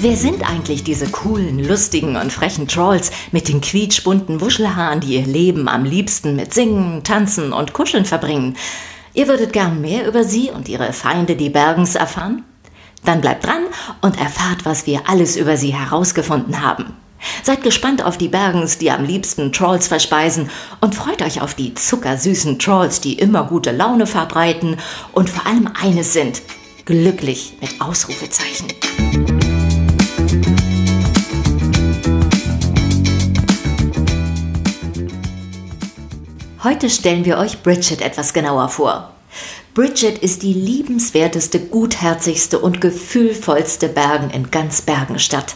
Wer sind eigentlich diese coolen, lustigen und frechen Trolls mit den quietschbunten Wuschelhaaren, die ihr Leben am liebsten mit Singen, Tanzen und Kuscheln verbringen? Ihr würdet gern mehr über sie und ihre Feinde, die Bergens, erfahren? Dann bleibt dran und erfahrt, was wir alles über sie herausgefunden haben. Seid gespannt auf die Bergens, die am liebsten Trolls verspeisen und freut euch auf die zuckersüßen Trolls, die immer gute Laune verbreiten und vor allem eines sind, glücklich mit Ausrufezeichen. Heute stellen wir euch Bridget etwas genauer vor. Bridget ist die liebenswerteste, gutherzigste und gefühlvollste Bergen in ganz Bergenstadt.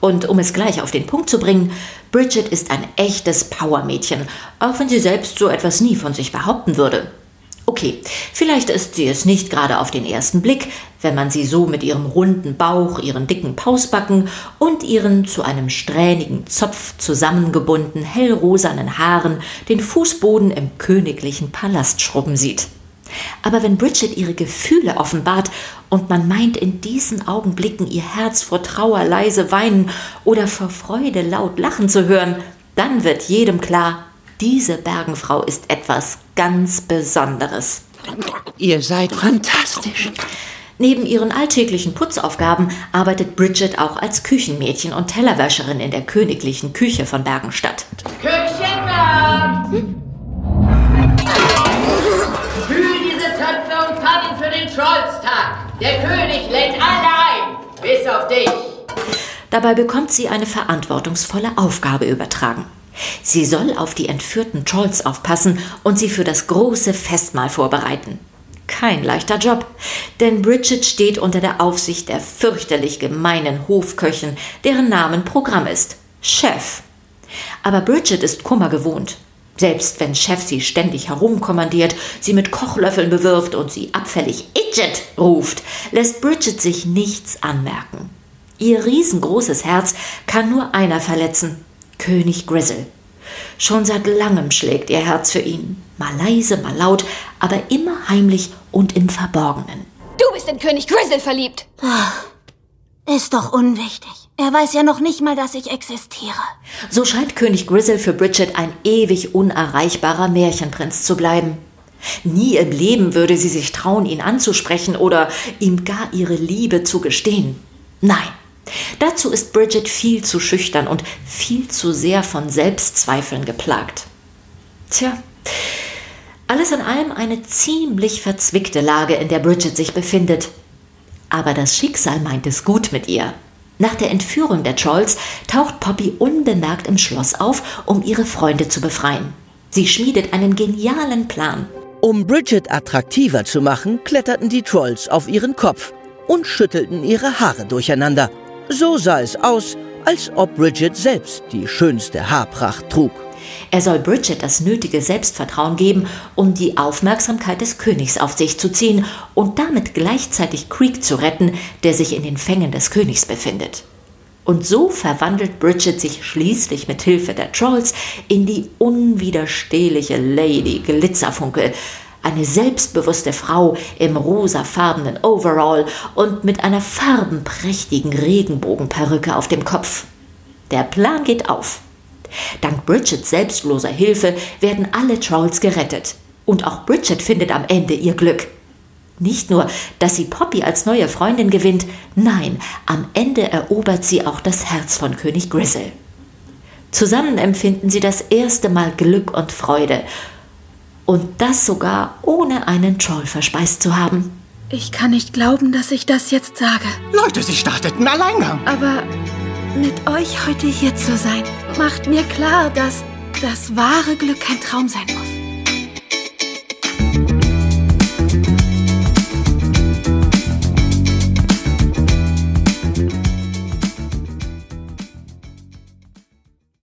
Und um es gleich auf den Punkt zu bringen, Bridget ist ein echtes Powermädchen, auch wenn sie selbst so etwas nie von sich behaupten würde. Okay, vielleicht ist sie es nicht gerade auf den ersten Blick, wenn man sie so mit ihrem runden Bauch, ihren dicken Pausbacken und ihren zu einem strähnigen Zopf zusammengebundenen hellrosanen Haaren den Fußboden im königlichen Palast schrubben sieht. Aber wenn Bridget ihre Gefühle offenbart und man meint in diesen Augenblicken ihr Herz vor Trauer leise weinen oder vor Freude laut lachen zu hören, dann wird jedem klar, diese Bergenfrau ist etwas ganz Besonderes. Ihr seid fantastisch. Neben ihren alltäglichen Putzaufgaben arbeitet Bridget auch als Küchenmädchen und Tellerwäscherin in der königlichen Küche von Bergenstadt. Küchenmarkt! Hm? Töpfe und Pfannen für den Trollstag. Der König lädt alle ein, bis auf dich. Dabei bekommt sie eine verantwortungsvolle Aufgabe übertragen. Sie soll auf die entführten Trolls aufpassen und sie für das große Festmahl vorbereiten. Kein leichter Job, denn Bridget steht unter der Aufsicht der fürchterlich gemeinen Hofköchin, deren Namen Programm ist. Chef. Aber Bridget ist Kummer gewohnt. Selbst wenn Chef sie ständig herumkommandiert, sie mit Kochlöffeln bewirft und sie abfällig Idget ruft, lässt Bridget sich nichts anmerken. Ihr riesengroßes Herz kann nur einer verletzen, König Grizzle. Schon seit langem schlägt ihr Herz für ihn, mal leise, mal laut, aber immer heimlich und im Verborgenen. Du bist in König Grizzle verliebt. Ach, ist doch unwichtig. Er weiß ja noch nicht mal, dass ich existiere. So scheint König Grizzle für Bridget ein ewig unerreichbarer Märchenprinz zu bleiben. Nie im Leben würde sie sich trauen, ihn anzusprechen oder ihm gar ihre Liebe zu gestehen. Nein, dazu ist Bridget viel zu schüchtern und viel zu sehr von Selbstzweifeln geplagt. Tja, alles in allem eine ziemlich verzwickte Lage, in der Bridget sich befindet. Aber das Schicksal meint es gut mit ihr. Nach der Entführung der Trolls taucht Poppy unbemerkt im Schloss auf, um ihre Freunde zu befreien. Sie schmiedet einen genialen Plan. Um Bridget attraktiver zu machen, kletterten die Trolls auf ihren Kopf und schüttelten ihre Haare durcheinander. So sah es aus, als ob Bridget selbst die schönste Haarpracht trug. Er soll Bridget das nötige Selbstvertrauen geben, um die Aufmerksamkeit des Königs auf sich zu ziehen und damit gleichzeitig Creek zu retten, der sich in den Fängen des Königs befindet. Und so verwandelt Bridget sich schließlich mit Hilfe der Trolls in die unwiderstehliche Lady Glitzerfunkel, eine selbstbewusste Frau im rosafarbenen Overall und mit einer farbenprächtigen Regenbogenperücke auf dem Kopf. Der Plan geht auf. Dank Bridgets selbstloser Hilfe werden alle Trolls gerettet. Und auch Bridget findet am Ende ihr Glück. Nicht nur, dass sie Poppy als neue Freundin gewinnt, nein, am Ende erobert sie auch das Herz von König Grizzle. Zusammen empfinden sie das erste Mal Glück und Freude. Und das sogar ohne einen Troll verspeist zu haben. Ich kann nicht glauben, dass ich das jetzt sage. Leute, sie starteten Alleingang. Aber mit euch heute hier zu sein, macht mir klar, dass das wahre Glück kein Traum sein muss.